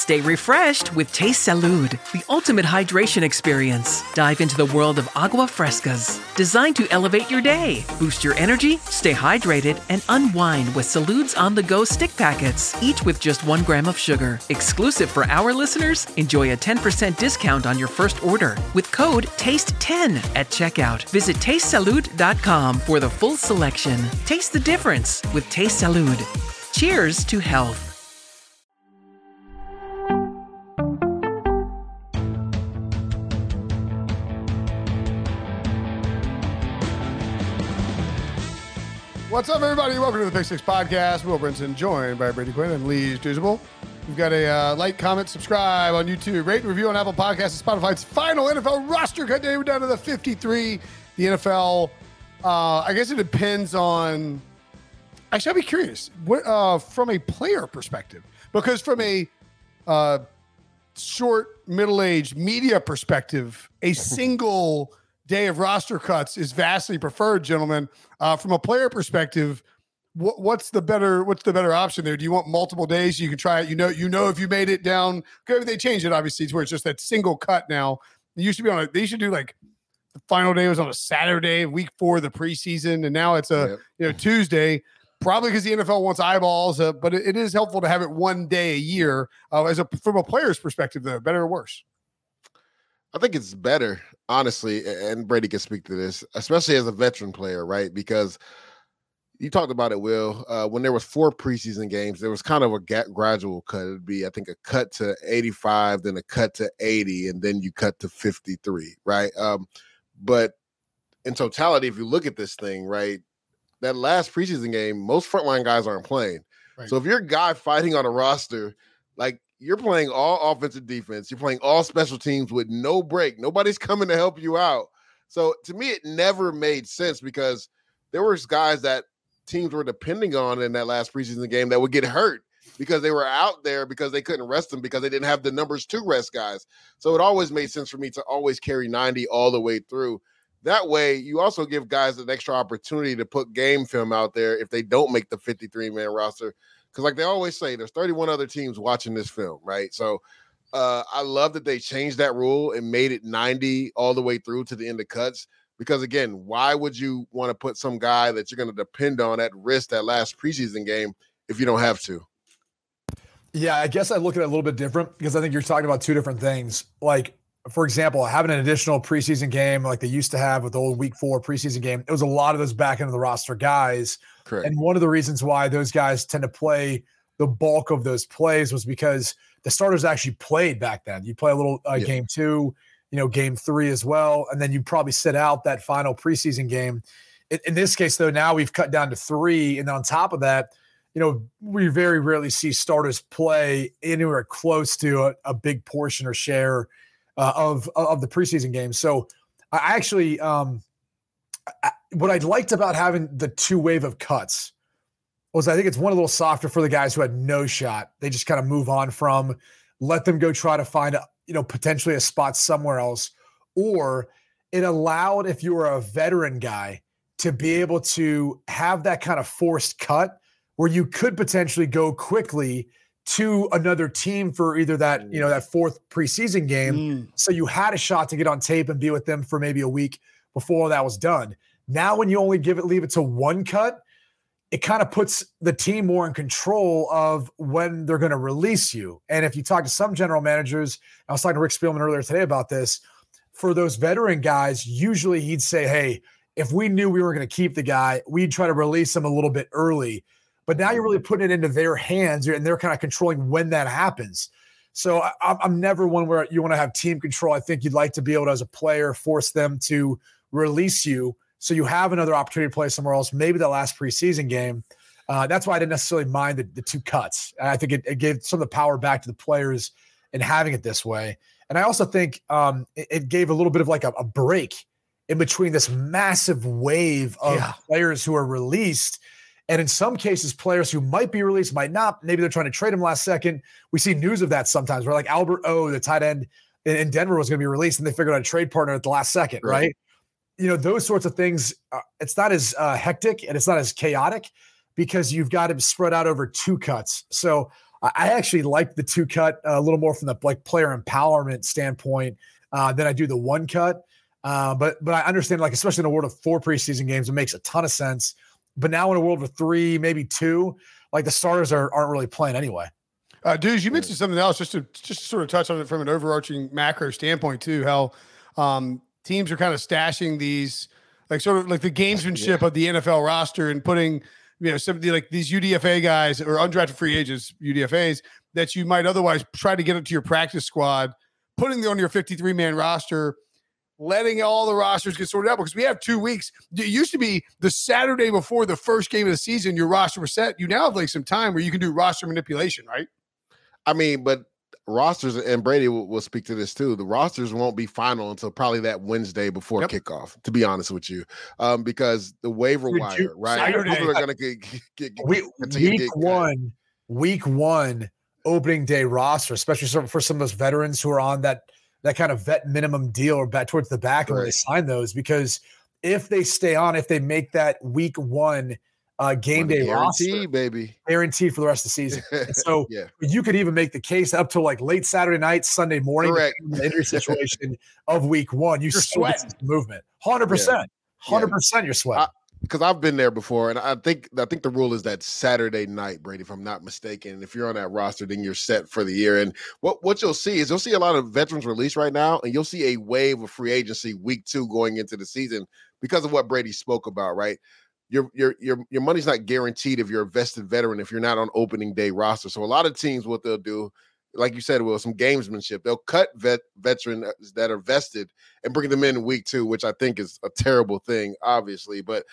Stay refreshed with Taste Salud, the ultimate hydration experience. Dive into the world of agua frescas, designed to elevate your day, boost your energy, stay hydrated, and unwind with Salud's on the go stick packets, each with just one gram of sugar. Exclusive for our listeners, enjoy a 10% discount on your first order with code TASTE10 at checkout. Visit tastesalud.com for the full selection. Taste the difference with Taste Salud. Cheers to health. What's up, everybody? Welcome to the Pick Six Podcast. Will Brinson, joined by Brady Quinn and Leger Douzable. We've got a uh, like, comment, subscribe on YouTube, rate review on Apple Podcasts and Spotify. It's final NFL roster cut day. We're down to the 53. The NFL, uh, I guess it depends on. Actually, I'd be curious what, uh, from a player perspective, because from a uh, short, middle aged media perspective, a single day of roster cuts is vastly preferred, gentlemen. Uh, from a player perspective, what, what's the better what's the better option there? Do you want multiple days? You can try it. You know, you know if you made it down. Okay, they changed it obviously to where it's just that single cut now. It used to be on a. They should do like the final day was on a Saturday, week four of the preseason, and now it's a Yep. you know Tuesday. Probably because the NFL wants eyeballs, uh, but it, it is helpful to have it one day a year. Uh, as a from a player's perspective, though, better or worse? I think it's better, honestly, and Brady can speak to this, especially as a veteran player, right? Because you talked about it, Will. Uh, when there was four preseason games, there was kind of a gradual cut. It'd be, I think, a cut to 85, then a cut to 80, and then you cut to 53, right? Um, but in totality, if you look at this thing, right, that last preseason game, most frontline guys aren't playing. Right. So if you're a guy fighting on a roster, like you're playing all offensive defense, you're playing all special teams with no break. Nobody's coming to help you out. So to me, it never made sense because there was guys that teams were depending on in that last preseason game that would get hurt because they were out there because they couldn't rest them because they didn't have the numbers to rest guys. So it always made sense for me to always carry 90 all the way through. That way, you also give guys an extra opportunity to put game film out there if they don't make the 53 man roster. Because, like they always say, there's 31 other teams watching this film, right? So uh, I love that they changed that rule and made it 90 all the way through to the end of cuts. Because again, why would you want to put some guy that you're going to depend on at risk that last preseason game if you don't have to? Yeah, I guess I look at it a little bit different because I think you're talking about two different things. Like, for example, having an additional preseason game like they used to have with the old week four preseason game, it was a lot of those back end of the roster guys. Correct. And one of the reasons why those guys tend to play the bulk of those plays was because the starters actually played back then. You play a little uh, Yeah. game two, you know, game three as well, and then you probably sit out that final preseason game. In, in this case, though, now we've cut down to three, and on top of that, you know, we very rarely see starters play anywhere close to a, a big portion or share uh, of of the preseason games. So I actually, um, I, what I liked about having the two wave of cuts was I think it's one a little softer for the guys who had no shot. They just kind of move on from, let them go try to find a, you know potentially a spot somewhere else, or it allowed if you were a veteran guy to be able to have that kind of forced cut where you could potentially go quickly to another team for either that you know that fourth preseason game. Mm. So you had a shot to get on tape and be with them for maybe a week before that was done. Now when you only give it leave it to one cut it kind of puts the team more in control of when they're going to release you. And if you talk to some general managers i was talking to rick spielman earlier today about this. For those veteran guys usually he'd say hey if we knew we were going to keep the guy we'd try to release him a little bit early but now you're really putting it into their hands and they're kind of controlling when that happens. So I, I'm- never one where you want to have team control. I think you'd like to be able to, as a player, force them to release you so you have another opportunity to play somewhere else, maybe the last preseason game. Uh, that's why I didn't necessarily mind the, the two cuts. I think it, it, gave some of the power back to the players in having it this way. And I also think um, it, it, gave a little bit of like a, a, break in between this massive wave of yeah. players who are released. And in some cases, players who might be released might not. Maybe they're trying to trade them last second. We see news of that sometimes where like Albert O, the tight end in, Denver, was going to be released and they figured out a trade partner at the last second, right? right? You know, those sorts of things, uh, it's not as uh, hectic and it's not as chaotic because you've got him spread out over two cuts. So I actually like the two cut a little more from the like player empowerment standpoint uh, than I do the one cut. Uh, but but I understand like especially in a world of four preseason games, it makes a ton of sense. But now in a world of three, maybe two, like the starters are aren't really playing anyway. Uh, dudes, you mentioned something else just to just to sort of touch on it from an overarching macro standpoint too. How um, teams are kind of stashing these like sort of like the gamesmanship yeah. of the NFL roster and putting you know, some of the like these UDFA guys or undrafted free agents, UDFAs, that you might otherwise try to get into your practice squad, putting them on your 53 man roster, letting all the rosters get sorted out because we have two weeks. It used to be the Saturday before the first game of the season, your roster was set. You now have like some time where you can do roster manipulation, right? I mean, but rosters and Brady will, will, speak to this too. The rosters won't be final until probably that Wednesday before yep. kickoff. To be honest with you, um, because the waiver Dude, wire, right? People are going to get, get, get week, week one, week one opening day roster, especially for some of those veterans who are on that that kind of vet minimum deal or back towards the back right. when they sign those. Because if they stay on, if they make that week one uh, game day guarantee, roster, baby, guaranteed for the rest of the season. so yeah. you could even make the case up to like late Saturday night, Sunday morning, Correct. the injury situation of week one. You sweat movement, hundred percent, hundred percent. You're sweating. Because I've been there before, and I think I think the rule is that Saturday night, Brady, if I'm not mistaken. If you're on that roster, then you're set for the year. And what what you'll see is you'll see a lot of veterans released right now, and you'll see a wave of free agency week two going into the season because of what Brady spoke about, right? your your your your money's not guaranteed if you're a vested veteran if you're not on opening day roster. So a lot of teams, what they'll do, like you said, will some gamesmanship. They'll cut vet veterans that are vested and bring them in week two, which I think is a terrible thing, obviously. But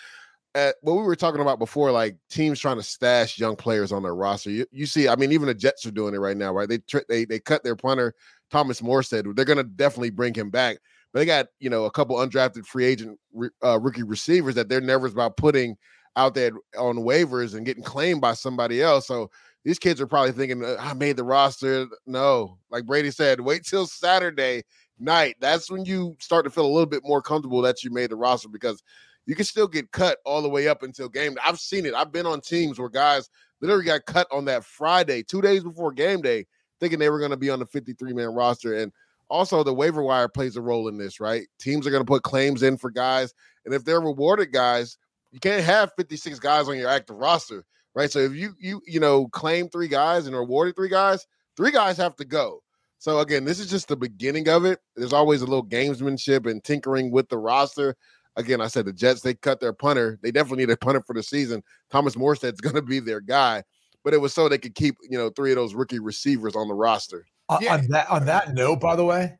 at what we were talking about before, like teams trying to stash young players on their roster. You, you see, I mean, even the Jets are doing it right now, right? They they they cut their punter Thomas Morstead. They're going to definitely bring him back. But they got you know a couple undrafted free agent uh, rookie receivers that they're nervous about putting out there on waivers and getting claimed by somebody else. So these kids are probably thinking, uh, I made the roster. No, like Brady said, wait till Saturday night. That's when you start to feel a little bit more comfortable that you made the roster because you can still get cut all the way up until game. I've seen it. I've been on teams where guys literally got cut on that Friday, two days before game day, thinking they were going to be on the 53 man roster. And also the waiver wire plays a role in this, right? Teams are going to put claims in for guys, and if they're rewarded guys, you can't have 56 guys on your active roster, right? So if you you you know claim three guys and rewarded three guys, three guys have to go. So again, this is just the beginning of it. There's always a little gamesmanship and tinkering with the roster. Again, I said the Jets they cut their punter. They definitely need a punter for the season. Thomas Morstead's going to be their guy, but it was so they could keep you know three of those rookie receivers on the roster. Uh, yeah. On that on that note, by the way,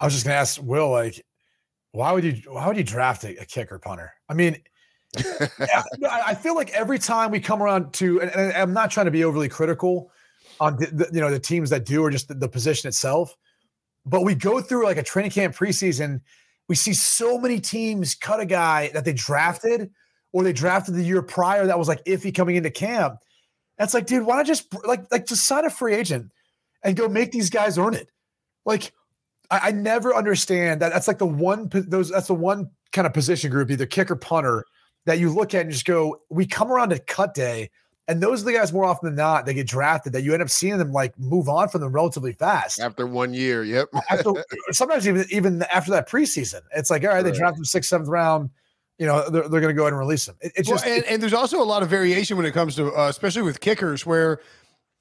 I was just gonna ask Will, like, why would you why would you draft a, a kicker punter? I mean, I feel like every time we come around to, and, and I'm not trying to be overly critical on the, the, you know the teams that do or just the, the position itself, but we go through like a training camp preseason, we see so many teams cut a guy that they drafted or they drafted the year prior that was like iffy coming into camp. That's like, dude, why not just like like just sign a free agent? and go make these guys earn it. Like, I, I never understand that. That's like the one those that's the one kind of position group, either kicker, punter, that you look at and just go, we come around to cut day. And those are the guys more often than not, they get drafted that you end up seeing them like move on from them relatively fast. After one year. Yep. after, sometimes even even after that preseason. It's like, all right, right. they draft them sixth, seventh round. You know, they're, they're going to go ahead and release them. It, it's well, just and, and, there's also a lot of variation when it comes to uh, especially with kickers where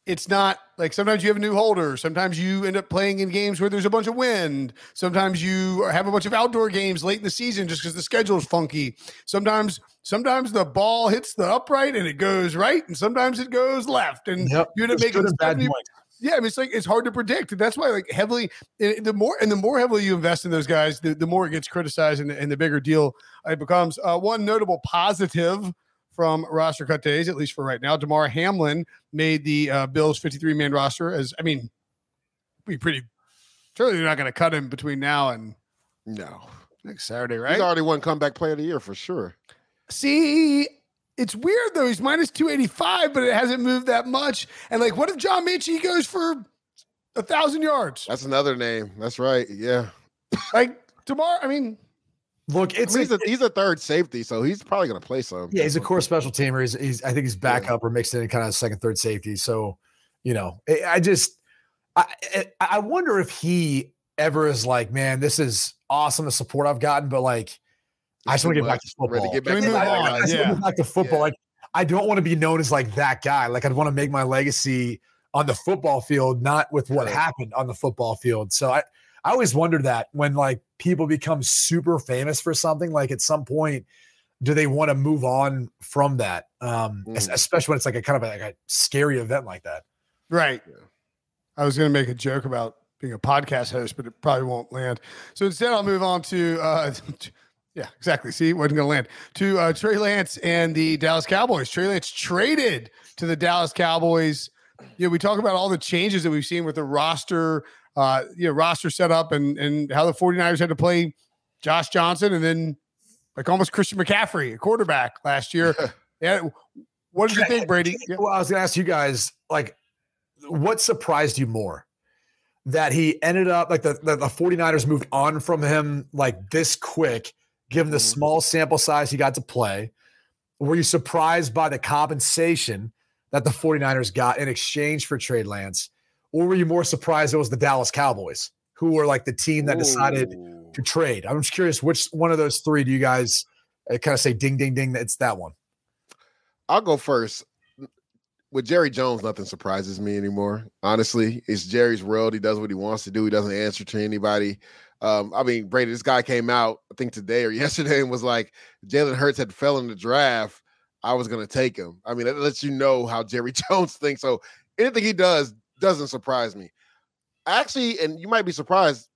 it's not like sometimes you have a new holder. Sometimes you end up playing in games where there's a bunch of wind. Sometimes you have a bunch of outdoor games late in the season just because the schedule is funky. Sometimes, sometimes the ball hits the upright and it goes right, and sometimes it goes left, and yep. you end up making bad Yeah, I mean it's like it's hard to predict. That's why like heavily the more and the more heavily you invest in those guys, the, the more it gets criticized and, and the bigger deal it becomes. Uh, one notable positive from roster cut days, at least for right now. Damar Hamlin made the uh, Bills 53 man roster. As I mean, be pretty. Surely they're not going to cut him between now and No, next Saturday, right? he's already won comeback player of the year for sure. See, it's weird though. He's minus 285, but it hasn't moved that much. And like, what if John Minchie goes for a thousand yards? That's another name. That's right. Yeah, Like tomorrow, I mean, Look, I it's mean, he's a, a he's a third safety, so he's probably going to play some. yeah, he's a core special teamer. He's, he's I think he's backup or mixed in kind of second, third safety. So, you know, I, I just I I- I wonder if he ever is like, man, this is awesome the support I've gotten, but like I just want to get back to football. to get Can back we to move I, I- on? I just Yeah. get back to football. Yeah. Like I don't want to be known as like that guy. Like I'd want to make my legacy on the football field, not with what Right. happened on the football field. So I, I always wondered that when like people become super famous for something, like at some point, do they want to move on from that? Um, Mm. especially when it's like a kind of a, like a scary event like that. right. I was going to make a joke about being a podcast host, but it probably won't land. So instead, I'll move on to, uh, yeah, exactly. See, it wasn't going to land to uh, Trey Lance and the Dallas Cowboys. Trey Lance traded to the Dallas Cowboys. You know, we talk about all the changes that we've seen with the roster, uh, you know, roster setup and and how the 49ers had to play Josh Johnson and then like almost Christian McCaffrey, a quarterback last year. yeah. What did you think, Brady? Yeah. Well, I was going to ask you guys, like, what surprised you more? That he ended up like the, the, the 49ers moved on from him like this quick, given the Mhm. small sample size he got to play. Were you surprised by the compensation that the 49ers got in exchange for Trey Lance? Or were you more surprised it was the Dallas Cowboys, who were like the team that decided Ooh. to trade? I'm just curious, which one of those three do you guys uh, kind of say ding, ding, ding? It's that one. I'll go first. With Jerry Jones, nothing surprises me anymore. Honestly, it's Jerry's world. He does what he wants to do. He doesn't answer to anybody. Um, I mean, Brady, this guy came out, I think today or yesterday, and was like, Jalen Hurts had fell in the draft. I was going to take him. I mean, that lets you know how Jerry Jones thinks. So anything he does doesn't surprise me. Actually, and you might be surprised,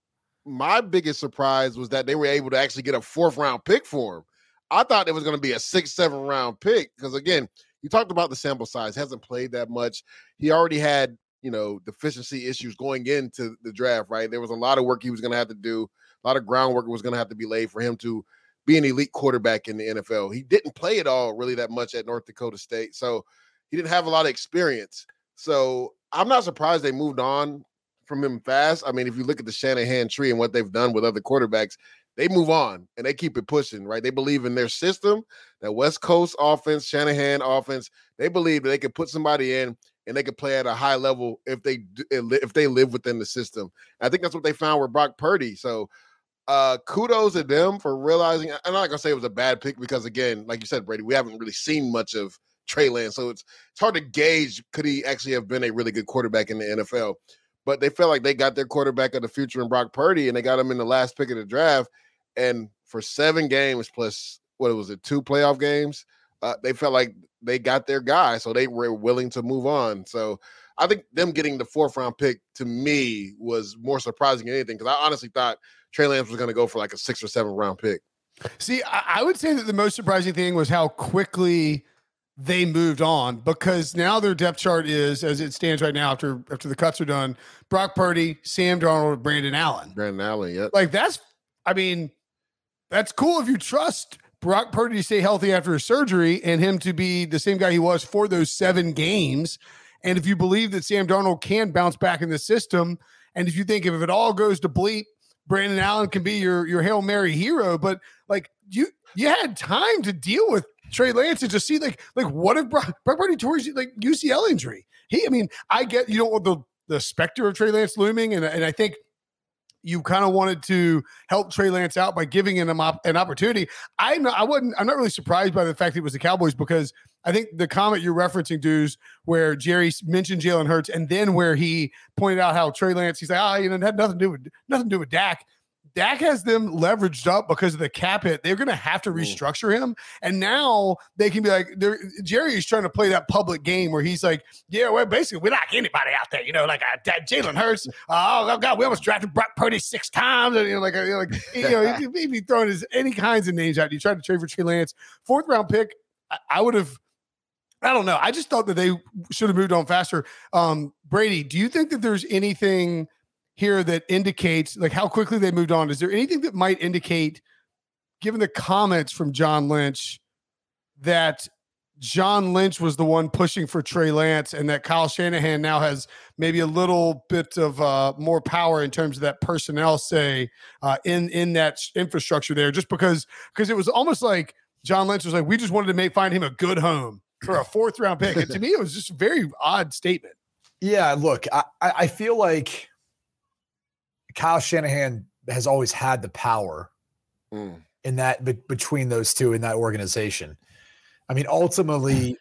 my biggest surprise was that they were able to actually get a fourth round pick for him. I thought it was going to be a six, seven round pick because, again, you talked about the sample size, hasn't played that much. He already had, you know, deficiency issues going into the draft, right? There was a lot of work he was going to have to do, a lot of groundwork was going to have to be laid for him to be an elite quarterback in the NFL. He didn't play at all really that much at North Dakota State. So he didn't have a lot of experience. So I'm not surprised they moved on from him fast. I mean, if you look at the Shanahan tree and what they've done with other quarterbacks, they move on and they keep it pushing, right? They believe in their system, that West Coast offense, Shanahan offense. They believe that they could put somebody in and they could play at a high level if they if they live within the system. I think that's what they found with Brock Purdy. So uh kudos to them for realizing I'm not gonna say it was a bad pick because again, like you said, Brady, we haven't really seen much of Trey Lance. So it's it's hard to gauge could he actually have been a really good quarterback in the NFL. But they felt like they got their quarterback of the future in Brock Purdy, and they got him in the last pick of the draft. And for seven games plus what was it, two playoff games, uh, they felt like they got their guy, so they were willing to move on. So I think them getting the fourth round pick to me was more surprising than anything because I honestly thought Trey Lance was going to go for like a six or seven round pick. See, I, I would say that the most surprising thing was how quickly they moved on because now their depth chart is as it stands right now after after the cuts are done. Brock Purdy, Sam Darnold, Brandon Allen. Brandon Allen, yep. Like that's, I mean, that's cool if you trust Brock Purdy to stay healthy after his surgery and him to be the same guy he was for those seven games. And if you believe that Sam Darnold can bounce back in the system, and if you think if it all goes to bleep, Brandon Allen can be your your Hail Mary hero, but like you you had time to deal with Trey Lance and just see like like what if Brock, Brock Purdy his like UCL injury? He, I mean, I get you don't want the the specter of Trey Lance looming, and and I think you kind of wanted to help Trey Lance out by giving him an opportunity. I'm not, I wasn't, I'm not really surprised by the fact it was the Cowboys because I think the comment you're referencing, dudes, where Jerry mentioned Jalen Hurts and then where he pointed out how Trey Lance, he's like, oh, you know, it had nothing to do with nothing to do with Dak. Dak has them leveraged up because of the cap hit. They're going to have to Mm. restructure him, and now they can be like, Jerry is trying to play that public game where he's like, "Yeah, well, basically, we like anybody out there, you know, like uh, Jalen Hurts. Oh God, we almost drafted Brock Purdy six times, and you know, like, uh, like you know, he'd be throwing his any kinds of names out. You tried to trade for Trey Lance, fourth round pick. I, I would have. I don't know. I just thought that they should have moved on faster. Um, Brady, do you think that there's anything here that indicates like how quickly they moved on? Is there anything that might indicate, given the comments from John Lynch, that John Lynch was the one pushing for Trey Lance, and that Kyle Shanahan now has maybe a little bit of uh, more power in terms of that personnel say uh, in in that infrastructure there, just because because it was almost like John Lynch was like, we just wanted to make find him a good home for a fourth round pick. And to me, it was just a very odd statement. Yeah, look, I, I feel like Kyle Shanahan has always had the power mm. in that be- between those two in that organization. I mean, ultimately,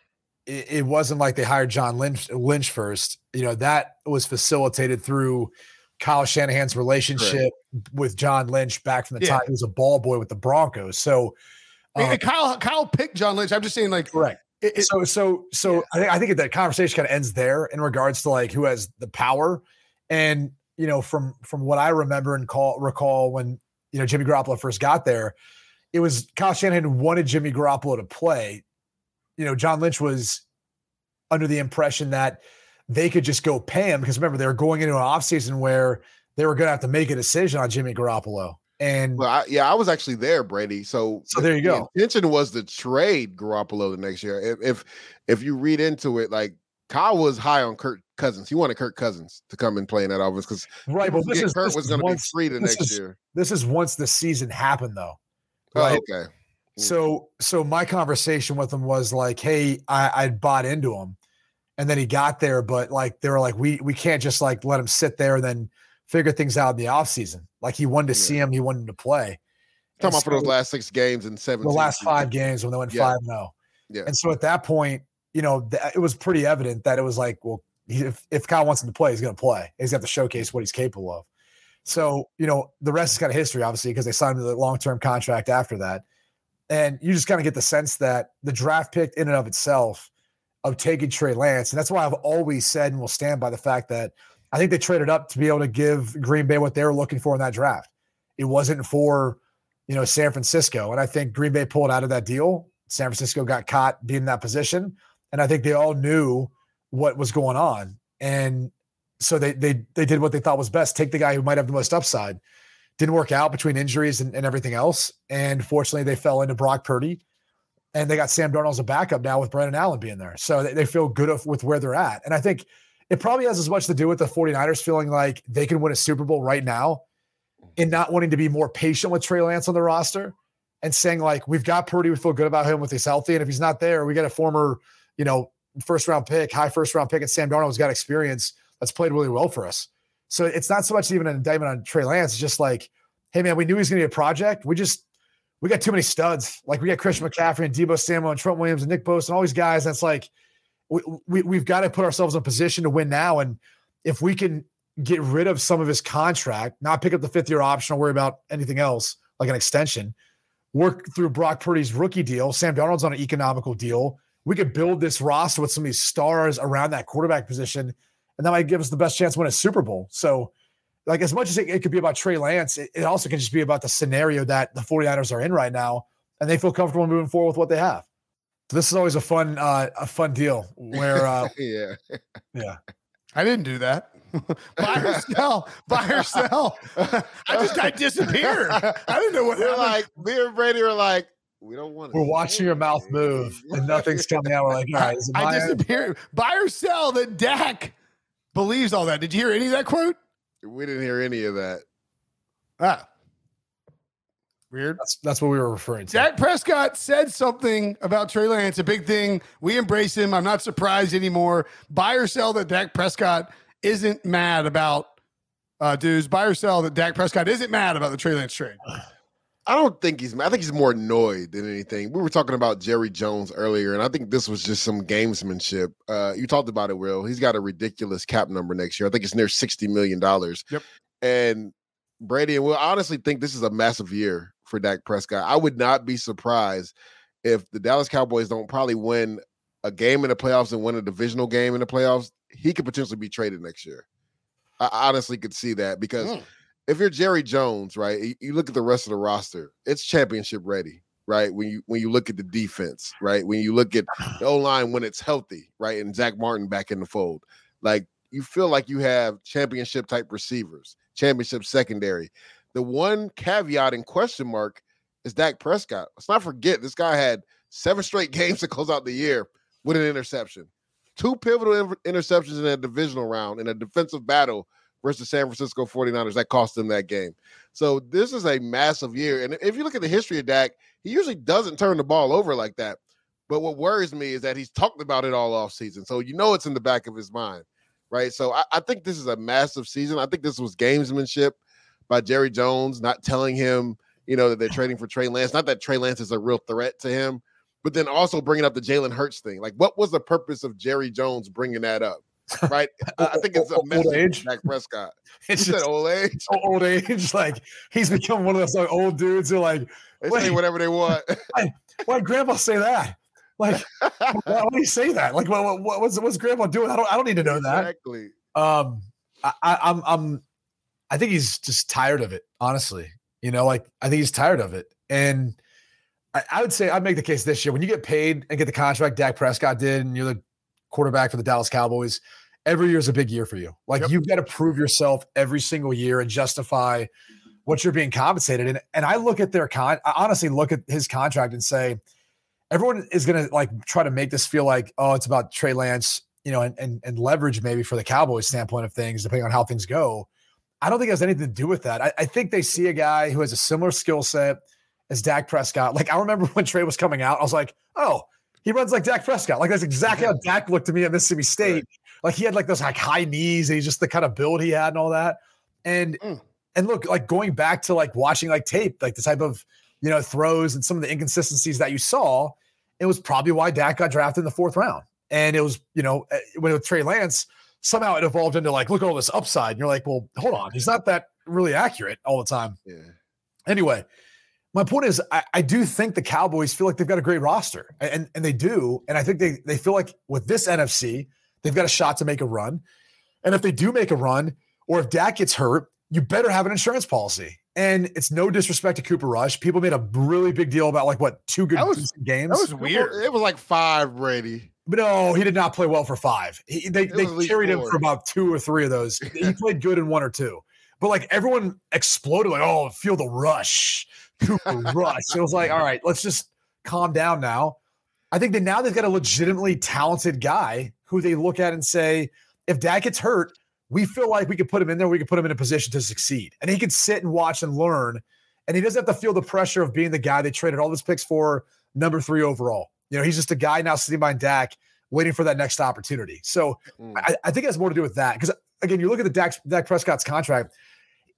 it, it, wasn't like they hired John Lynch, Lynch first. You know, that was facilitated through Kyle Shanahan's relationship Correct. with John Lynch back from the yeah. time he was a ball boy with the Broncos. So, um, Kyle Kyle picked John Lynch. I'm just saying, like, correct. It, so so so yeah. I think I think that conversation kind of ends there in regards to like who has the power, and you know from from what I remember and call recall when you know Jimmy Garoppolo first got there, it was Kyle Shanahan wanted Jimmy Garoppolo to play. You know, John Lynch was under the impression that they could just go pay him because remember they were going into an offseason where they were going to have to make a decision on Jimmy Garoppolo. And well, I, yeah, I was actually there, Brady. So, so there you the go. intention was to trade Garoppolo the next year. If, if if you read into it, like Kyle was high on Kirk Cousins. He wanted Kirk Cousins to come and play in that offense because right. But this is, Kirk this was going to be free the next is, year. This is once the season happened, though. Oh, right? Oh, okay. Mm. So so my conversation with him was like, hey, I, I bought into him, and then he got there, but like they were like, we we can't just like let him sit there and then figure things out in the offseason. Like he wanted to yeah. see him, he wanted to play. Talking about so, for those last six games and seven. The last five games when they went five zero. Yeah. And so at that point, you know, th- it was pretty evident that it was like, well, if if Kyle wants him to play, he's going to play. He's got to showcase what he's capable of. So you know, the rest is kind of history, obviously, because they signed the long term contract after that. And you just kind of get the sense that the draft pick in and of itself of taking Trey Lance, and that's why I've always said and will stand by the fact that I think they traded up to be able to give Green Bay what they were looking for in that draft. It wasn't for, you know, San Francisco. And I think Green Bay pulled out of that deal. San Francisco got caught being in that position. And I think they all knew what was going on. And so they they they did what they thought was best. Take the guy who might have the most upside. Didn't work out between injuries and, and everything else. And fortunately, they fell into Brock Purdy. And they got Sam Darnold as a backup now with Brandon Allen being there. So they, they feel good with where they're at. And I think – it probably has as much to do with the 49ers feeling like they can win a Super Bowl right now and not wanting to be more patient with Trey Lance on the roster and saying, like, we've got Purdy, we feel good about him if he's healthy. And if he's not there, we got a former, you know, first round pick, high first round pick, and Sam Darnold's got experience that's played really well for us. So it's not so much even an indictment on Trey Lance. It's just like, hey, man, we knew he was going to be a project. We just, we got too many studs. Like we got Christian mm-hmm. McCaffrey and Deebo Samuel and Trent Williams and Nick Bosa and all these guys. That's like, we, we we've got to put ourselves in a position to win now. And if we can get rid of some of his contract, not pick up the fifth year option or worry about anything else like an extension, work through Brock Purdy's rookie deal. Sam Darnold's on an economical deal. We could build this roster with some of these stars around that quarterback position, and that might give us the best chance to win a Super Bowl. So, like, as much as it, it could be about Trey Lance, it, it, also can just be about the scenario that the 49ers are in right now, and they feel comfortable moving forward with what they have. So this is always a fun uh, a fun deal where uh, yeah yeah I didn't do that. buy or sell, buy or sell. I just I disappeared. I didn't know what we're happened. like. Me and Brady are like, we don't want. We're watching your mouth move, and nothing's coming out. We're like, all right, is I disappeared. Buy or sell that Dak believes all that. Did you hear any of that quote? We didn't hear any of that. Ah, Weird. That's that's what we were referring to. Dak Prescott said something about Trey Lance, a big thing. We embrace him. I'm not surprised anymore. Buy or sell that Dak Prescott isn't mad about uh dudes. Buy or sell that Dak Prescott isn't mad about the Trey Lance trade. I don't think he's. I think he's more annoyed than anything. We were talking about Jerry Jones earlier, and I think this was just some gamesmanship. Uh, you talked about it, Will. He's got a ridiculous cap number next year. I think it's near sixty million dollars. Yep. And Brady and Will honestly think this is a massive year for Dak Prescott. I would not be surprised if the Dallas Cowboys don't probably win a game in the playoffs and win a divisional game in the playoffs. He could potentially be traded next year. I honestly could see that because mm. If you're Jerry Jones, right, you look at the rest of the roster, it's championship ready. right? When you when you look at the defense, right? When you look at the O line when it's healthy, right? And Zack Martin back in the fold, like you feel like you have championship type receivers, championship secondary. The one caveat and question mark is Dak Prescott. Let's not forget this guy had seven straight games to close out the year with an interception. Two pivotal interceptions in a divisional round in a defensive battle versus San Francisco 49ers that cost them that game. So this is a massive year. And if you look at the history of Dak, he usually doesn't turn the ball over like that. But what worries me is that he's talked about it all off season. So you know it's in the back of his mind. Right. So I, I think this is a massive season. I think this was gamesmanship by Jerry Jones, not telling him, you know, that they're trading for Trey Lance. Not that Trey Lance is a real threat to him, but then also bringing up the Jalen Hurts thing. Like, what was the purpose of Jerry Jones bringing that up? Right? I think it's a message old age. Dak Prescott. It's just old age. Old age. Like he's become one of those like old dudes who like they say whatever they want. why, why grandpa say that? Like, why, do you say that? Like, what, what, what's what's grandpa doing? I don't I don't need to know that. Exactly. Um, I, I, I'm I'm I think he's just tired of it. Honestly, you know, like I think he's tired of it, and I, I would say I'd make the case this year when you get paid and get the contract Dak Prescott did, and you're the quarterback for the Dallas Cowboys. Every year is a big year for you. Like yep. you've got to prove yourself every single year and justify what you're being compensated. And and I look at their con, I honestly look at his contract and say, everyone is going to like try to make this feel like, oh, it's about Trey Lance, you know, and, and, and leverage maybe for the Cowboys standpoint of things, depending on how things go. I don't think it has anything to do with that. I, I think they see a guy who has a similar skill set as Dak Prescott. Like I remember when Trey was coming out, I was like, oh, he runs like Dak Prescott. Like that's exactly how Dak looked to me at Mississippi State. Right. Like he had like those like high knees and he's just the kind of build he had and all that. And mm. and look, like going back to like watching like tape, like the type of you know throws and some of the inconsistencies that you saw, it was probably why Dak got drafted in the fourth round. And it was, you know, eh, when with Trey Lance, somehow it evolved into like, look at all this upside. And you're like, well, hold on, he's not that really accurate all the time. Yeah. Anyway, my point is, I, I, do think the Cowboys feel like they've got a great roster, and and they do, and I think they they feel like with this NFC, they've got a shot to make a run, and if they do make a run, or if Dak gets hurt, you better have an insurance policy. And it's no disrespect to Cooper Rush. People made a really big deal about like what two good was, games. That was weird. It was like five, Brady. But no, he did not play well for five. He, they they carried him for about two or three of those. he played good in one or two. But like everyone exploded, like, oh, feel the rush, Cooper Rush. It was like, all right, let's just calm down now. I think that now they've got a legitimately talented guy who they look at and say, if Dak gets hurt, we feel like we could put him in there, we could put him in a position to succeed. And he could sit and watch and learn. And he doesn't have to feel the pressure of being the guy they traded all his picks for, number three overall. You know, he's just a guy now sitting behind Dak, waiting for that next opportunity. So mm. I, I, think it has more to do with that. Because again, you look at the Dak, Dak Prescott's contract,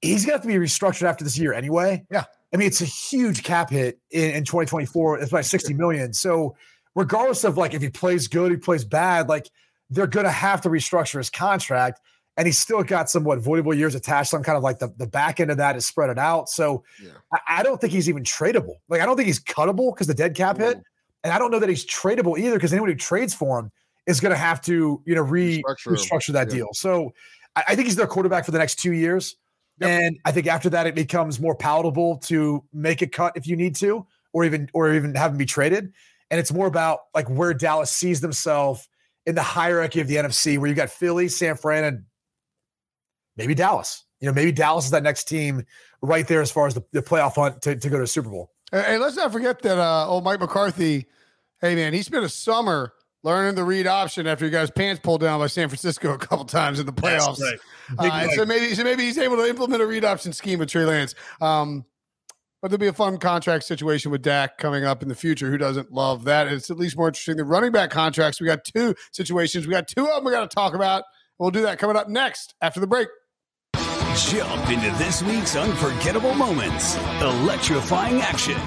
he's going to have to be restructured after this year anyway. Yeah. I mean, it's a huge cap hit in, in 2024. It's about 60 million. So regardless of like if he plays good, he plays bad, like they're going to have to restructure his contract. And he's still got some what voidable years attached. Some kind of like the, the back end of that is spread it out. So yeah. I, I, don't think he's even tradable. Like I don't think he's cuttable because the dead cap hit. And I don't know that he's tradable either because anyone who trades for him is going to have to, you know, re- restructure, restructure that yeah. deal. So I, I think he's their quarterback for the next two years. Yep. And I think after that, it becomes more palatable to make a cut if you need to, or even or even have him be traded. And it's more about like where Dallas sees themselves in the hierarchy of the NFC, where you got Philly, San Fran, and maybe Dallas. You know, maybe Dallas is that next team right there as far as the, the playoff hunt to, to go to the Super Bowl. Hey, let's not forget that uh, old Mike McCarthy. Hey man, he spent a summer learning the read option after you guys pants pulled down by San Francisco a couple times in the playoffs. Right. Uh, so maybe so maybe he's able to implement a read option scheme with Trey Lance. Um, but there'll be a fun contract situation with Dak coming up in the future. Who doesn't love that? It's at least more interesting. The running back contracts. We got two situations. We got two of them we got to talk about. We'll do that coming up next after the break. Jump into this week's unforgettable moments, electrifying action,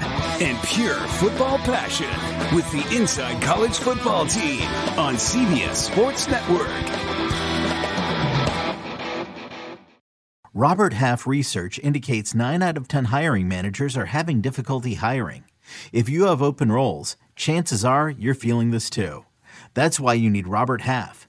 and pure football passion with the Inside College Football Team on CBS Sports Network. Robert Half research indicates 9 out of 10 hiring managers are having difficulty hiring. If you have open roles, chances are you're feeling this too. That's why you need Robert Half.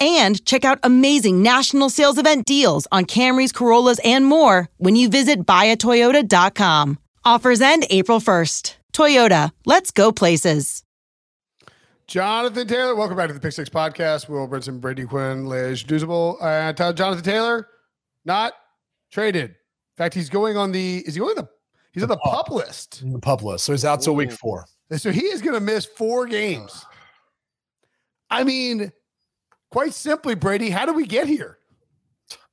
and check out amazing national sales event deals on Camrys, Corollas, and more when you visit buyatoyota.com. Offers end April 1st. Toyota, let's go places. Jonathan Taylor, welcome back to the Pick Six Podcast. Will Brinson, Brady Quinn, Leger Douzable. Uh, Jonathan Taylor, not traded. In fact, he's going on the, is he going on the, he's on the pup list. The pup list. So he's out till week four. So he is going to miss four games. I mean, quite simply, Brady, how do we get here?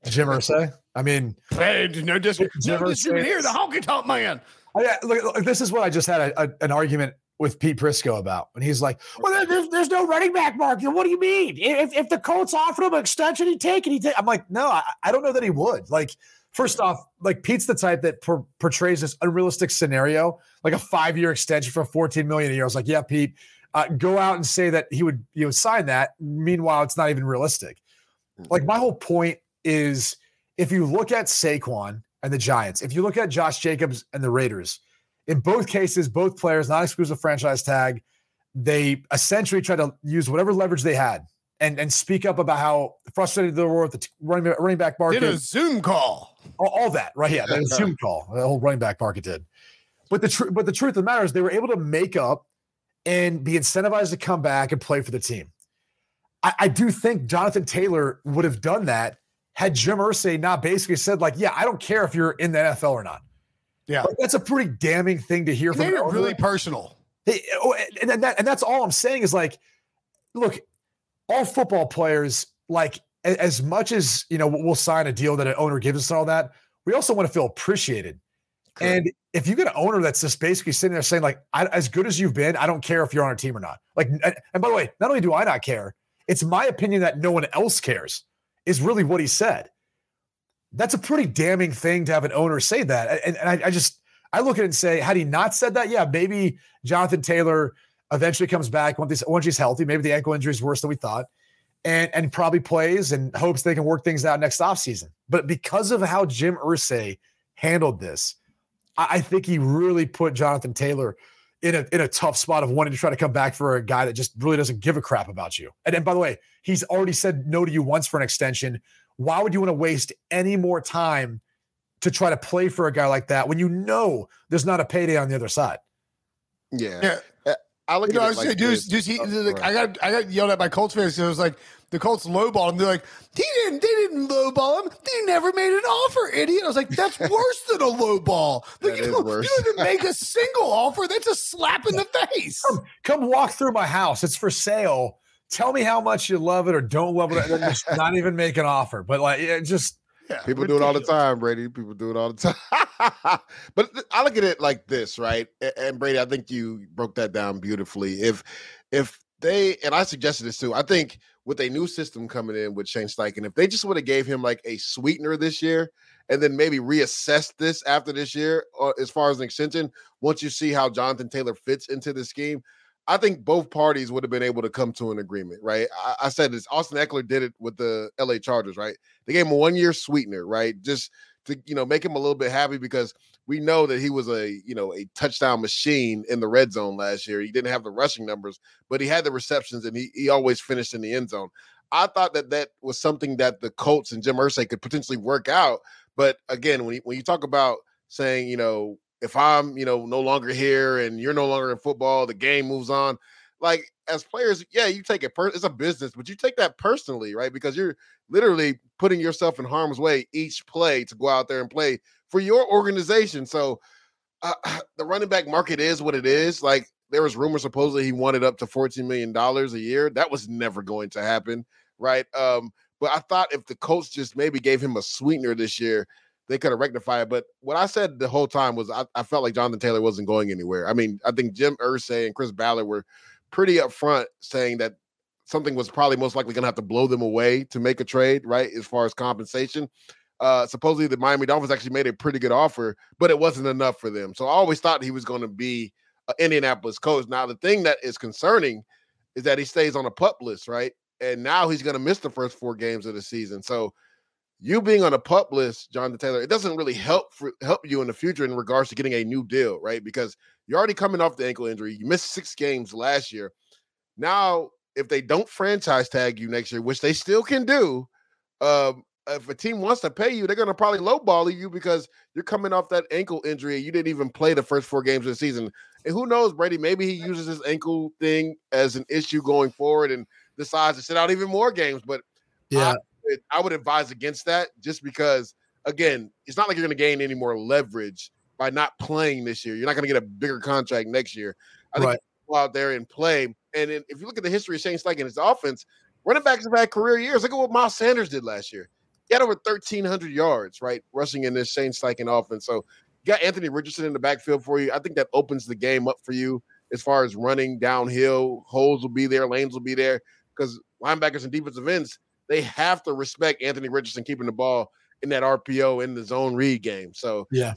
Jim Irsay. I mean, hey, no dis- Jim no disagreement here. The honky tonk man. Oh, I, look, look, this is what I just had a, a- an argument with Pete Prisco about. And he's like, well, there's, there's no running back market. What do you mean? If, if the Colts offered him an extension, he'd take it. He'd take I'm like, no, I, I don't know that he would. Like, first off, like Pete's the type that por- portrays this unrealistic scenario, like a five year extension for 14 million a year. I was like, yeah, Pete, uh, go out and say that he would you know sign that. Meanwhile, it's not even realistic. Like my whole point is if you look at Saquon and the Giants, if you look at Josh Jacobs and the Raiders, in both cases, both players, non exclusive franchise tag, they essentially tried to use whatever leverage they had and, and speak up about how frustrated they were with the running, back- running back market. Did a Zoom call. all, all that, right? Yeah, that Zoom call, the whole running back market did. But the truth, but the truth of the matter is, they were able to make up and be incentivized to come back and play for the team. I, I do think Jonathan Taylor would have done that had Jim Irsay not basically said, like, "Yeah, I don't care if you're in the NFL or not." Yeah. Like, that's a pretty damning thing to hear He from made an it owner. really personal. Hey, oh, and, and that, and that's all I'm saying is like, look, all football players, like as much as you know, we'll sign a deal that an owner gives us and all that. We also want to feel appreciated. And if you get an owner that's just basically sitting there saying, like, as good as you've been, I don't care if you're on a team or not. Like, and, by the way, not only do I not care, it's my opinion that no one else cares. Is really what he said. That's a pretty damning thing to have an owner say that. And, and I, I just I look at it and say, had he not said that, yeah, maybe Jonathan Taylor eventually comes back once he's, once he's healthy. Maybe the ankle injury is worse than we thought, and and probably plays and hopes they can work things out next offseason. But because of how Jim Irsay handled this, I, I think he really put Jonathan Taylor in a in a tough spot of wanting to try to come back for a guy that just really doesn't give a crap about you. And, and by the way, he's already said no to you once for an extension. Why would you want to waste any more time to try to play for a guy like that when you know there's not a payday on the other side? Yeah. Yeah. I look You know, I was it like saying, dude, this. dude, he, Oh, like, right. I got I got yelled at by Colts fans. 'cause It was like the Colts lowballed him. They're like, he didn't, they didn't lowball him. They never made an offer, idiot. I was like, that's worse than a lowball. Like, you, don't, worse. you don't even make a single offer. That's a slap in the face. Come, come walk through my house. It's for sale. Tell me how much you love it or don't love it, and then just not even make an offer. But like, it just Yeah, People do it all the time, Brady. People do it all the time. but I look at it like this, right? And Brady, I think you broke that down beautifully. If if they and I suggested this too, I think with a new system coming in with Shane Steichen, if they just would have gave him like a sweetener this year and then maybe reassess this after this year or as far as an extension, once you see how Jonathan Taylor fits into the scheme, I think both parties would have been able to come to an agreement, right? I, I said this. Austin Ekeler did it with the LA Chargers, right? They gave him a one year sweetener, right? Just to you know make him a little bit happy because we know that he was a you know a touchdown machine in the red zone last year. He didn't have the rushing numbers, but he had the receptions and he he always finished in the end zone. I thought that that was something that the Colts and Jim Irsay could potentially work out. But again, when you, when you talk about saying you know if I'm, you know, no longer here and you're no longer in football, the game moves on. Like as players, yeah, you take it per it's a business, but you take that personally, right? Because you're literally putting yourself in harm's way each play to go out there and play for your organization. So uh, the running back market is what it is. Like there was rumors supposedly he wanted up to 14 million dollars a year. That was never going to happen, right? Um, but I thought if the coach just maybe gave him a sweetener this year, they could have rectified it. But what I said the whole time was I, I, felt like Jonathan Taylor wasn't going anywhere. I mean, I think Jim Irsay and Chris Ballard were pretty upfront saying that something was probably most likely going to have to blow them away to make a trade, right? As far as compensation. Uh, supposedly the Miami Dolphins actually made a pretty good offer, but it wasn't enough for them. So I always thought he was going to be an Indianapolis coach. Now the thing that is concerning is that he stays on a pup list, right? And now he's going to miss the first four games of the season. So you being on a pup list, Jonathan Taylor, it doesn't really help for, help you in the future in regards to getting a new deal, right? Because you're already coming off the ankle injury. You missed six games last year. Now, if they don't franchise tag you next year, which they still can do, um, if a team wants to pay you, they're going to probably lowball you because you're coming off that ankle injury. And you didn't even play the first four games of the season. And who knows, Brady? Maybe he uses his ankle thing as an issue going forward and decides to sit out even more games. But yeah, I, I would advise against that just because, again, it's not like you're going to gain any more leverage by not playing this year. You're not going to get a bigger contract next year. I think right. go out there and play. And if you look at the history of Shane Steichen and his offense, running backs have had career years. Look at what Miles Sanders did last year. He had over 1,300 yards, right, rushing in this Shane Steichen offense. So you got Anthony Richardson in the backfield for you. I think that opens the game up for you as far as running downhill. Holes will be there, lanes will be there because linebackers and defensive ends they have to respect Anthony Richardson keeping the ball in that RPO in the zone read game. So yeah,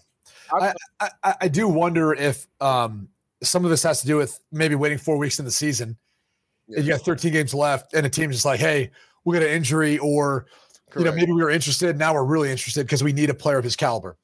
I, I, I do wonder if um, some of this has to do with maybe waiting four weeks in the season. Yeah. And you got 13 games left, and a team's just like, hey, we got an injury, or Correct. you know, maybe we were interested. Now we're really interested because we need a player of his caliber.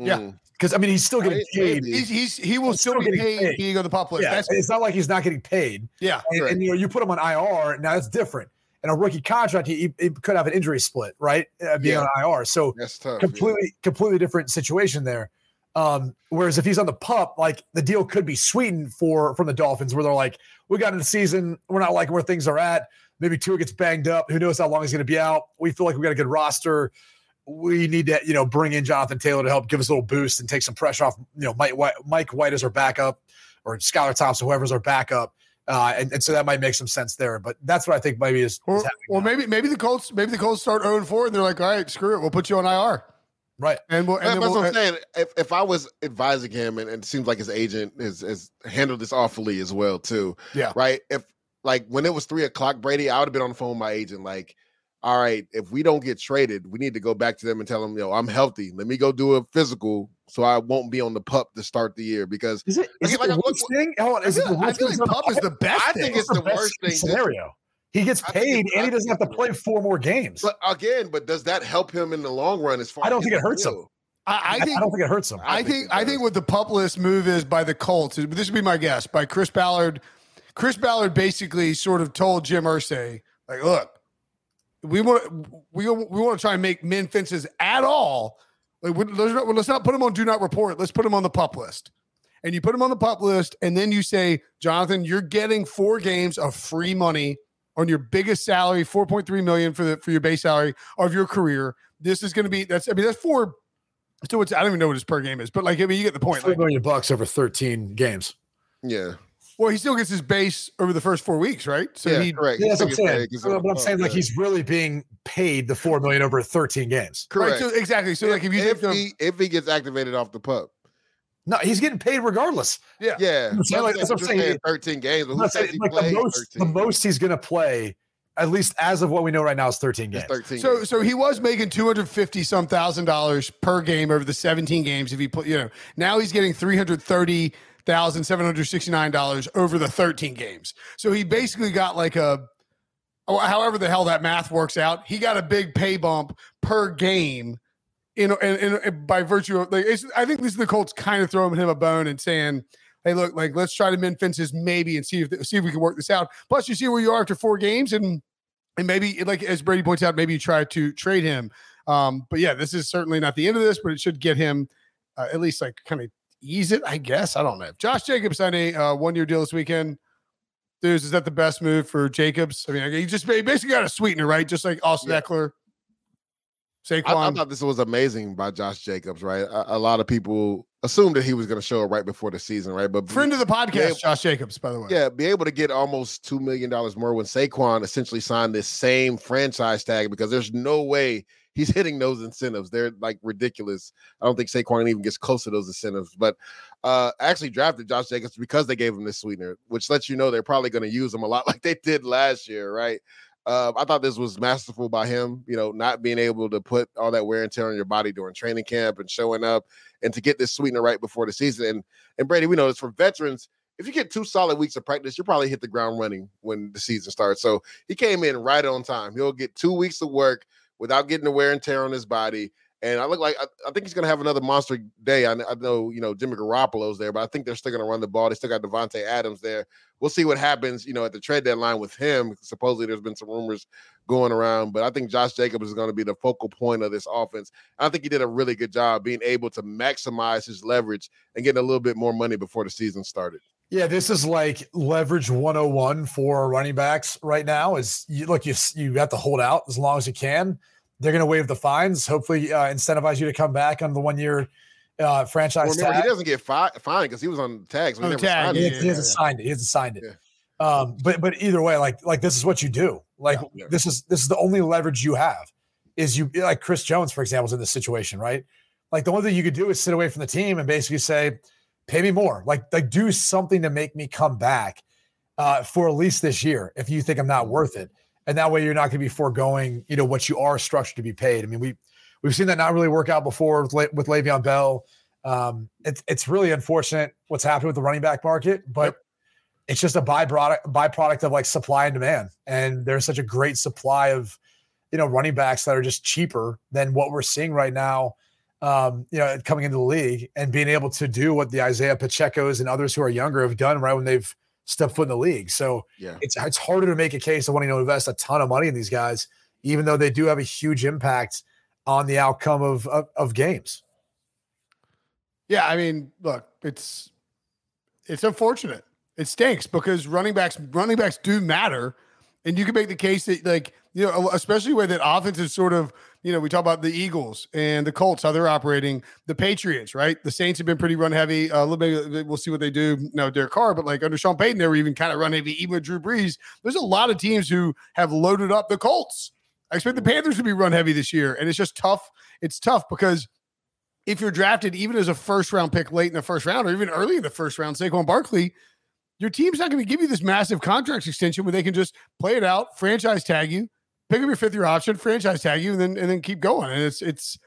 Mm. Yeah. Because I mean, he's still getting paid. He's, he's he will still, still, be paid, paid being on the pup list. Yeah, That's, it's not like he's not getting paid. Yeah, and, and, you know, you put him on IR now. It's different. And a rookie contract, he, he could have an injury split, right? Uh, being yeah. on IR, so That's tough, completely, yeah. completely different situation there. Um, whereas if he's on the pup, like the deal could be sweetened for from the Dolphins, where they're like, we got in the season, we're not liking where things are at. Maybe Tua gets banged up. Who knows how long he's going to be out? We feel like we got a good roster. We need to, you know, bring in Jonathan Taylor to help give us a little boost and take some pressure off. You know, Mike White, Mike White as our backup, or Skylar Thompson, whoever's our backup. Uh, and, and so that might make some sense there, but that's what I think maybe is. Or, or maybe maybe the Colts maybe the Colts start 0 4 and they're like, all right, screw it, we'll put you on IR. Right. And, we'll, and that's we'll, what I'm uh, saying. If, if I was advising him, and, and, it seems like his agent has, has handled this awfully as well, too. Yeah. Right. If like when it was three o'clock, Brady, I would have been on the phone with my agent, like, all right, if we don't get traded, we need to go back to them and tell them, yo, I'm healthy. Let me go do a physical so I won't be on the pup to start the year because is it, is like, it the worst thing? On, is I feel, it the I feel like pup is the best. I think it's the, the worst thing scenario. He gets paid and he doesn't have to play four more games. But again, but does that help him in the long run? As far I don't think it hurts him. I, I, think I don't think it hurts him. I, I think, think I think what the pup list move is by the Colts. This would be my guess by Chris Ballard. Chris Ballard basically sort of told Jim Irsay, like, look, we want we we want to try and make men fences at all. Like, let's not, let's not put them on do not report. Let's put them on the pup list. And you put them on the pup list, and then you say, Jonathan, you're getting four games of free money on your biggest salary, 4.3 million for the for your base salary of your career. This is going to be that's I mean that's four. So it's I don't even know what his per game is, but like I mean you get the point. Four like, million bucks over 13 games. Yeah. Well, he still gets his base over the first four weeks, right? So yeah, he, correct. Yeah, that's what I'm saying. But I'm saying, like, he's really being paid the four million over 13 games. Correct. Right, so, exactly. So, if, like, if you if think he, if he gets activated off the pup, no, he's getting paid regardless. Yeah, yeah. I'm saying, like, that's what I'm saying. 13 games. But who says he like the most, the most he's going to play at least as of what we know right now is 13 games. 13 so games. so he was making 250 some thousand dollars per game over the 17 games if he put you know now he's getting 330 thousand seven hundred sixty nine dollars over the thirteen games. So he basically got like a, however the hell that math works out, he got a big pay bump per game. You know, and, and by virtue of like, I think this is the Colts kind of throwing him a bone and saying, "Hey, look, like let's try to mend fences maybe and see if see if we can work this out." Plus, you see where you are after four games, and and maybe like as Brady points out, maybe you try to trade him. Um, but yeah, this is certainly not the end of this, but it should get him uh, at least like kind of ease it, I guess. I don't know. Josh Jacobs signed a uh, one year deal this weekend. Dudes, is that the best move for Jacobs? I mean, he just he basically got a sweetener, right? Just like Austin Yeah. Ekeler, Saquon. I, I thought this was amazing by Josh Jacobs, right? A, a lot of people assumed that he was going to show up right before the season, right? But Friend of the podcast, Yeah. Josh Jacobs, by the way. Yeah, be able to get almost two million dollars more when Saquon essentially signed this same franchise tag because there's no way he's hitting those incentives. They're like ridiculous. I don't think Saquon even gets close to those incentives. But uh actually drafted Josh Jacobs because they gave him this sweetener, which lets you know they're probably going to use him a lot like they did last year, right? Uh, I thought this was masterful by him, you know, not being able to put all that wear and tear on your body during training camp and showing up and to get this sweetener right before the season. And and Brady, we know this for veterans, if you get two solid weeks of practice, you'll probably hit the ground running when the season starts. So he came in right on time. He'll get two weeks of work without getting the wear and tear on his body. And I look like I, I think he's going to have another monster day. I, I know you know Jimmy Garoppolo's there, but I think they're still going to run the ball. They still got Davante Adams there. We'll see what happens. You know, at the trade deadline with him. Supposedly, there's been some rumors going around, but I think Josh Jacobs is going to be the focal point of this offense. I think he did a really good job being able to maximize his leverage and getting a little bit more money before the season started. Yeah, this is like leverage 101 for running backs right now. Is you look, you you have to hold out as long as you can. They're going to waive the fines, hopefully uh, incentivize you to come back on the one year uh, franchise Well, remember, tag. he doesn't get fi- fined because he was on tags. tag, so he On tag, he, it. he hasn't signed it. He hasn't signed it. Um, but but either way, like like this is what you do. Like Yeah. this is this is the only leverage you have. Is you like Chris Jones, for example, is in this situation, right? Like the only thing you could do is sit away from the team and basically say, "Pay me more." Like like do something to make me come back uh, for at least this year if you think I'm not worth it. And that way you're not going to be foregoing, you know, what you are structured to be paid. I mean, we we've seen that not really work out before with, Le- with Le'Veon Bell. Um, it's it's really unfortunate what's happened with the running back market, but it's just a byproduct byproduct of like supply and demand. And there's such a great supply of, you know, running backs that are just cheaper than what we're seeing right now. Um, you know, coming into the league and being able to do what the Isaiah Pacheco's and others who are younger have done right when they've stepped foot in the league. So Yeah. it's it's harder to make a case of wanting to invest a ton of money in these guys, even though they do have a huge impact on the outcome of of, of games. Yeah, I mean, look, it's it's unfortunate. It stinks because running backs running backs do matter, and you can make the case that like you know, especially where that offense is sort of you know we talk about the Eagles and the Colts how they're operating, the Patriots, right? The Saints have been pretty run heavy. Uh, a little bit, we'll see what they do. No, Derek Carr, but like under Sean Payton, they were even kind of run heavy. Even with Drew Brees, there's a lot of teams who have loaded up the Colts. I expect the Panthers to be run heavy this year, and it's just tough. It's tough because if you're drafted even as a first round pick late in the first round or even early in the first round, Saquon Barkley, your team's not going to give you this massive contract extension where they can just play it out, franchise tag you, pick up your fifth year option, franchise tag you, and then and then keep going. And it's it's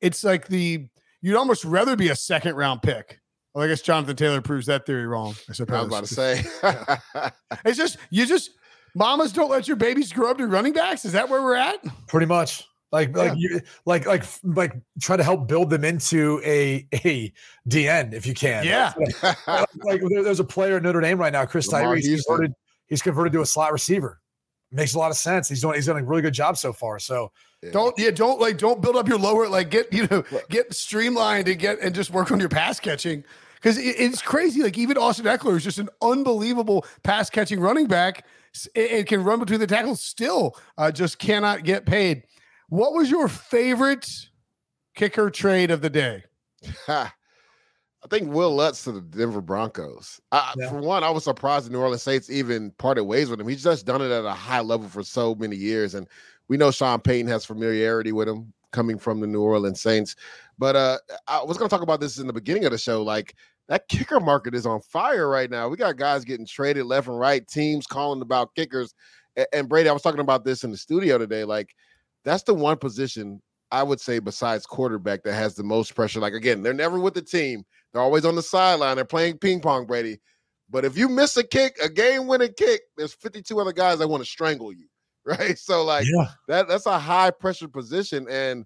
it's like the you'd almost rather be a second round pick. Well, I guess Jonathan Taylor proves that theory wrong. I suppose. I was about to say. It's just you just mamas don't let your babies grow up to running backs. Is that where we're at? Pretty much. Like like you like like like try to help build them into a a DN if you can. Yeah. like like, there- there's a player at Notre Dame right now, Chris Lamar Tyree. He's converted, he's converted to a slot receiver. Makes a lot of sense. He's doing he's done a really good job so far. So Don't yeah, don't like don't build up your lower like get you know get streamlined and get and just work on your pass catching because it, it's crazy. Like even Austin Ekeler is just an unbelievable pass catching running back. It can run between the tackles, still uh, just cannot get paid. What was your favorite kicker trade of the day? I think Will Lutz to the Denver Broncos. I, Yeah. For one, I was surprised the New Orleans Saints even parted ways with him. He's just done it at a high level for so many years, and we know Sean Payton has familiarity with him coming from the New Orleans Saints. But uh, I was going to talk about this in the beginning of the show. Like that kicker market is on fire right now. We got guys getting traded left and right. Teams calling about kickers. A- And Brady, I was talking about this in the studio today. Like that's the one position I would say besides quarterback that has the most pressure. Like again, they're never with the team. They're always on the sideline. They're playing ping pong, Brady. But if you miss a kick, a game-winning kick, there's 52 other guys that want to strangle you, right? So like yeah. that that's a high pressure position. And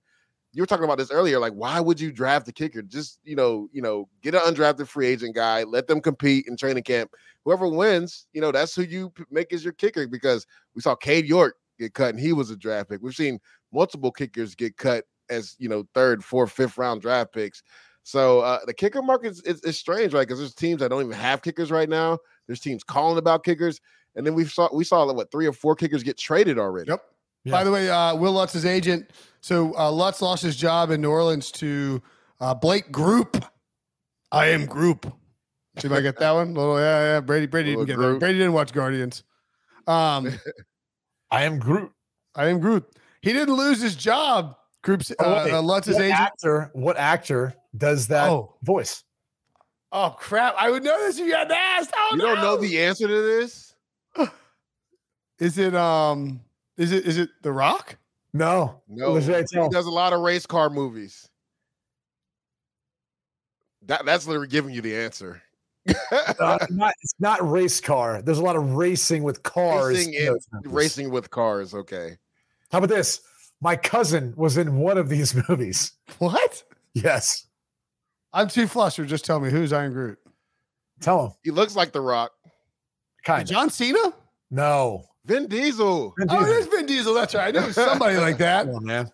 you were talking about this earlier. Like, why would you draft a kicker? Just you know, you know, get an undrafted free agent guy, let them compete in training camp. Whoever wins, you know, that's who you make as your kicker. Because we saw Cade York get cut, and he was a draft pick. We've seen multiple kickers get cut as you know, third, fourth, fifth round draft picks. So uh, the kicker market is, is, is strange, right? Because there's teams that don't even have kickers right now. There's teams calling about kickers, and then we saw we saw what three or four kickers get traded already. Yep. By the way, uh, Will Lutz's agent. So uh, Lutz lost his job in New Orleans to uh, Blake Grupe. I am Grupe. See if I get that one. Little yeah, yeah. Brady Brady didn't get that. Brady didn't watch Guardians. Um, I am Groot. I am Groot. He didn't lose his job. Grupe's uh, Oh, wait. uh, Lutz's what agent. actor? What actor does that Oh. voice? Oh crap! I would know this if you had asked. Oh You don't know the answer to this? Is it um? Is it is it The Rock? No, No, he does a lot of race car movies. That that's literally giving you the answer. Uh, not, it's not race car. There's a lot of racing with cars. racing, in in, those movies. racing with cars. Okay. How about this? My cousin was in one of these movies. What? Yes. I'm too flustered. Just tell me who's Iron Groot. Tell him. He looks like The Rock. Kind of. John Cena? No. Vin Diesel. Vin Oh, it Diesel. Vin Diesel. That's right. I knew somebody like that. Come on, man.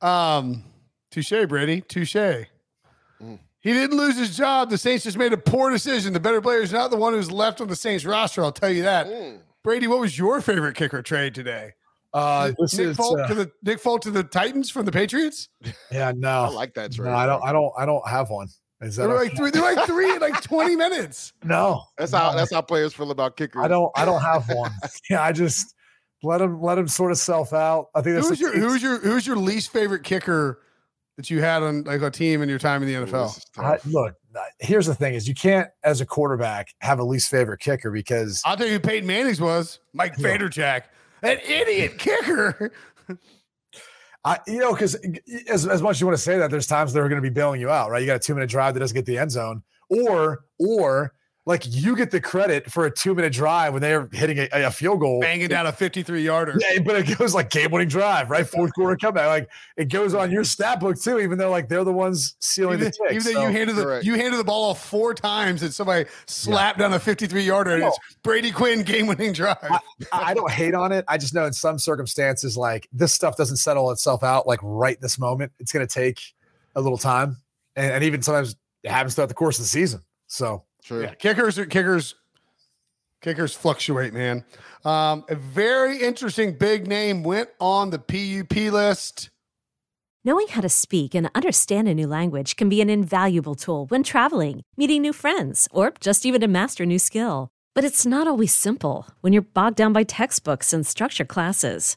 Um, touche, Brady. Touche. Mm. He didn't lose his job. The Saints just made a poor decision. The better player is not the one who's left on the Saints roster. I'll tell you that. Mm. Brady, what was your favorite kicker trade today? Uh, this Nick is Folk uh, to the Nick Folk to the Titans from the Patriots. yeah. No, I like that trade. no, I don't. I don't. I don't have one. Is that were okay? like three. They're like three in like twenty minutes. no? That's how that's how players feel about kickers. I don't. I don't have one. yeah, I just let him let him sort of self out. I think that's Who's your case. Who's your Who's your least favorite kicker that you had on like a team in your time in the NFL? this I, look, uh, here's the thing: is you can't, as a quarterback, have a least favorite kicker because I'll tell you who Peyton Manning's was Mike Yeah. Vanderjagt, an idiot kicker. I, you know, because as, as much as you want to say that, there's times they're going to be bailing you out, right? You got a two minute drive that doesn't get the end zone, or or like you get the credit for a two minute drive when they're hitting a, a field goal, banging down a 53 yarder. Yeah, but it goes like game winning drive, right? Fourth quarter comeback, like it goes on your stat book too, even though like they're the ones sealing Even, the tick. even though you handed the Correct. you handed the ball off four times and somebody slapped down a 53 yarder and No. it's Brady Quinn game winning drive. I, I don't hate on it. I just know in some circumstances, like this stuff doesn't settle itself out like right this moment. It's going to take a little time, and, and even sometimes it happens throughout the course of the season. So True. Yeah, kickers are kickers. Kickers fluctuate, man. Um, a very interesting big name went on the PUP list. Knowing how to speak and understand a new language can be an invaluable tool when traveling, meeting new friends, or just even to master a new skill. But it's not always simple when you're bogged down by textbooks and structure classes.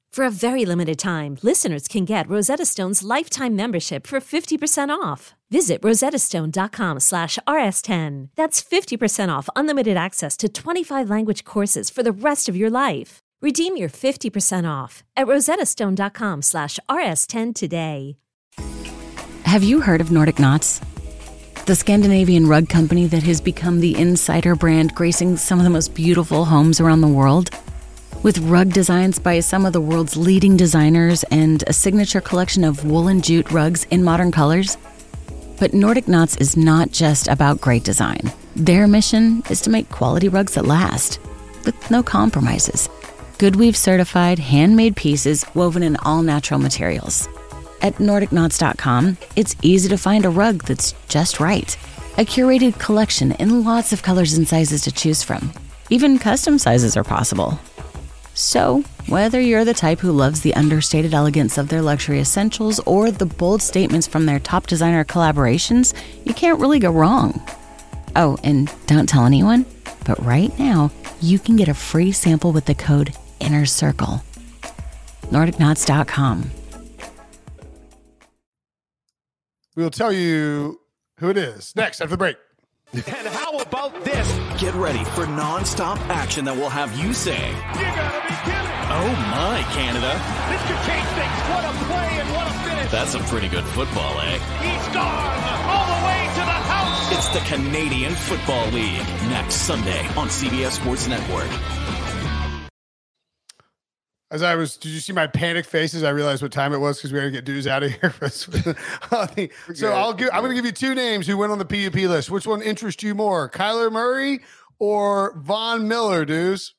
For a very limited time, listeners can get Rosetta Stone's lifetime membership for 50% off. Visit rosettastone.com slash rs10. That's 50% off unlimited access to 25 language courses for the rest of your life. Redeem your 50% off at rosettastone.com slash rs10 today. Have you heard of Nordic Knots? The Scandinavian rug company that has become the insider brand gracing some of the most beautiful homes around the world? With rug designs by some of the world's leading designers and a signature collection of woolen jute rugs in modern colors? But Nordic Knots is not just about great design. Their mission is to make quality rugs that last, with no compromises. Goodweave certified, handmade pieces woven in all natural materials. At NordicKnots.com, it's easy to find a rug that's just right. A curated collection in lots of colors and sizes to choose from. Even custom sizes are possible. So, whether you're the type who loves the understated elegance of their luxury essentials or the bold statements from their top designer collaborations, you can't really go wrong. Oh, and don't tell anyone, but right now, you can get a free sample with the code INNER CIRCLE. NordicKnots.com. We will tell you who it is next after the break. And how about this? Get ready for non-stop action that will have you saying, You gotta be kidding! Oh my, Canada. This could change things. What a play and what a finish. That's some pretty good football, eh? He's gone all the way to the house. It's the Canadian Football League next Sunday on CBS Sports Network. As I was, did you see my panic faces? I realized what time it was because we had to get dudes out of here. so I'll give. I'm going to give you two names who went on the PUP list. Which one interests you more, Kyler Murray or Von Miller, dudes?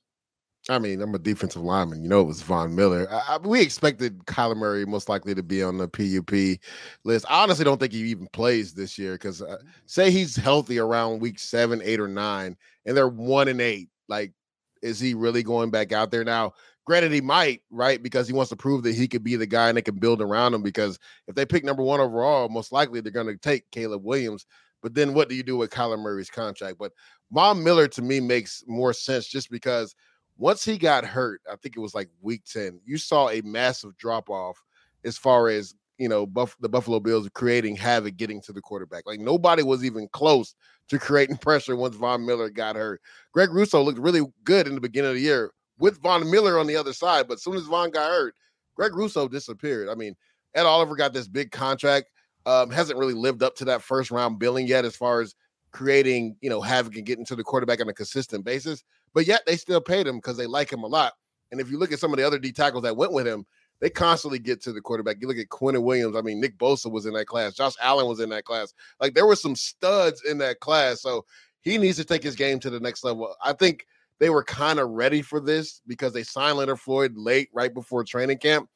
I mean, I'm a defensive lineman. You know, it was Von Miller. I, I, we expected Kyler Murray most likely to be on the PUP list. I honestly don't think he even plays this year because uh, say he's healthy around week seven, eight, or nine, and they're one and eight. Like, is he really going back out there now? Granted, he might, right? Because he wants to prove that he could be the guy and they can build around him. Because if they pick number one overall, most likely they're going to take Caleb Williams. But then what do you do with Kyler Murray's contract? But Von Miller to me makes more sense just because once he got hurt, I think it was like week 10, you saw a massive drop off as far as you know, Buff- the Buffalo Bills creating havoc getting to the quarterback. Like nobody was even close to creating pressure once Von Miller got hurt. Greg Rousseau looked really good in the beginning of the year with Von Miller on the other side. But as soon as Von got hurt, Greg Rousseau disappeared. I mean, Ed Oliver got this big contract. Um, hasn't really lived up to that first round billing yet as far as creating, you know, havoc and getting to the quarterback on a consistent basis. But yet they still paid him because they like him a lot. And if you look at some of the other D tackles that went with him, they constantly get to the quarterback. You look at Quinnen Williams. I mean, Nick Bosa was in that class. Josh Allen was in that class. Like there were some studs in that class. So he needs to take his game to the next level. I think they were kind of ready for this because they signed Leonard Floyd late, right before training camp.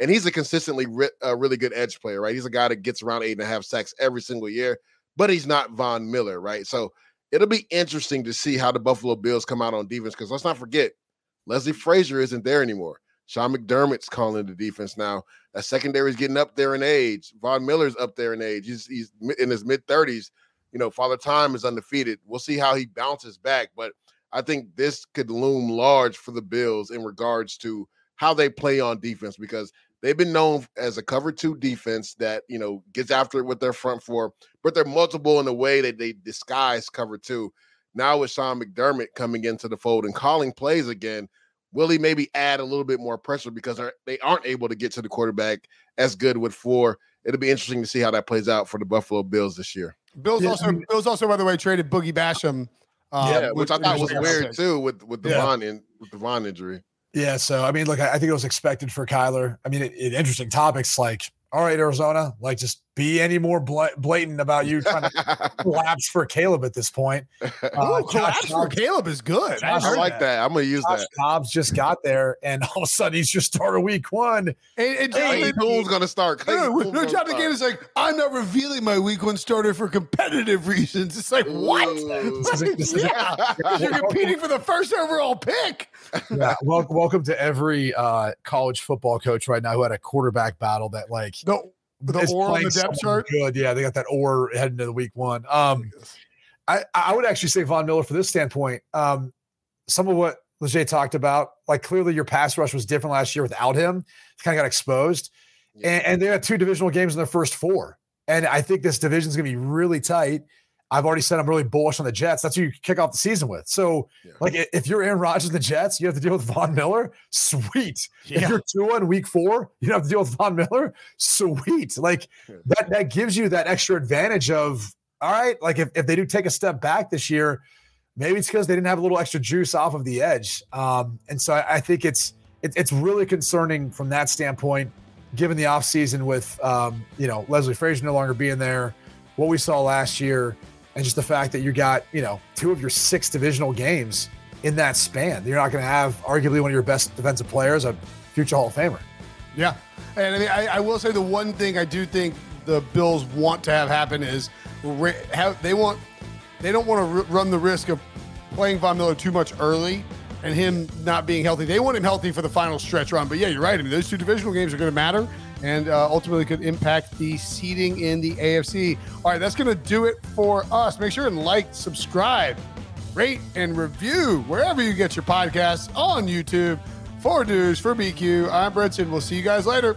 And he's a consistently re- a really good edge player, right? He's a guy that gets around eight and a half sacks every single year, but he's not Von Miller, right? So it'll be interesting to see how the Buffalo Bills come out on defense because let's not forget, Leslie Frazier isn't there anymore. Sean McDermott's calling the defense now. That secondary is getting up there in age. Von Miller's up there in age. He's, he's in his mid 30s. You know, Father Time is undefeated. We'll see how he bounces back. But I think this could loom large for the Bills in regards to how they play on defense because they've been known as a cover two defense that you know gets after it with their front four, but they're multiple in a way that they disguise cover two. Now with Sean McDermott coming into the fold and calling plays again, will he maybe add a little bit more pressure because they aren't able to get to the quarterback as good with four? It'll be interesting to see how that plays out for the Buffalo Bills this year. Bills yeah. also Bills also by the way traded Boogie Basham um, yeah, which, which I thought was weird too with with the yeah. Von in, with the Von injury. Yeah, so I mean, look, I, I think it was expected for Kyler. I mean, it, it, interesting topics like all right, Arizona, like just be any more blatant about you trying to collapse for Caleb at this point. Uh, Ooh, collapse for Caleb is good. I like that. that. I'm gonna use Josh that. Dobbs just got there, and all of a sudden he's just starting week one. And, and Clayton Tune's gonna start. Clayton no, Jon Gannon is like, I'm not revealing my week one starter for competitive reasons. It's like what? This is, this is yeah, you're competing for the first overall pick. yeah, well, welcome to every uh, college football coach right now who had a quarterback battle that like the the or on the depth chart. Good, yeah, they got that or heading to the week one. Um, I I would actually say Von Miller for this standpoint. Um, some of what Leger talked about, like clearly your pass rush was different last year without him. It kind of got exposed, yeah. and, and they had two divisional games in their first four. And I think this division is going to be really tight. I've already said I'm really bullish on the Jets. That's who you kick off the season with. So, yeah. like, if you're Aaron Rodgers and the Jets, you have to deal with Von Miller. Sweet. Yeah. If you're two in week four, you have to deal with Von Miller. Sweet. Like that. That gives you that extra advantage of all right. Like if, if they do take a step back this year, maybe it's because they didn't have a little extra juice off of the edge. Um, and so I, I think it's it, it's really concerning from that standpoint, given the offseason with um, you know Leslie Frazier no longer being there, what we saw last year and just the fact that you got you know two of your six divisional games in that span. You're not going to have arguably one of your best defensive players, a future Hall of Famer. Yeah, and I mean, I, I will say the one thing I do think the Bills want to have happen is have, they want they don't want to run the risk of playing Von Miller too much early and him not being healthy. They want him healthy for the final stretch run. But yeah, you're right. I mean, those two divisional games are going to matter and uh, ultimately could impact the seeding in the AFC. All right, that's going to do it for us. Make sure and like, subscribe, rate, and review wherever you get your podcasts on YouTube. For News, for BQ, I'm Brinson. We'll see you guys later.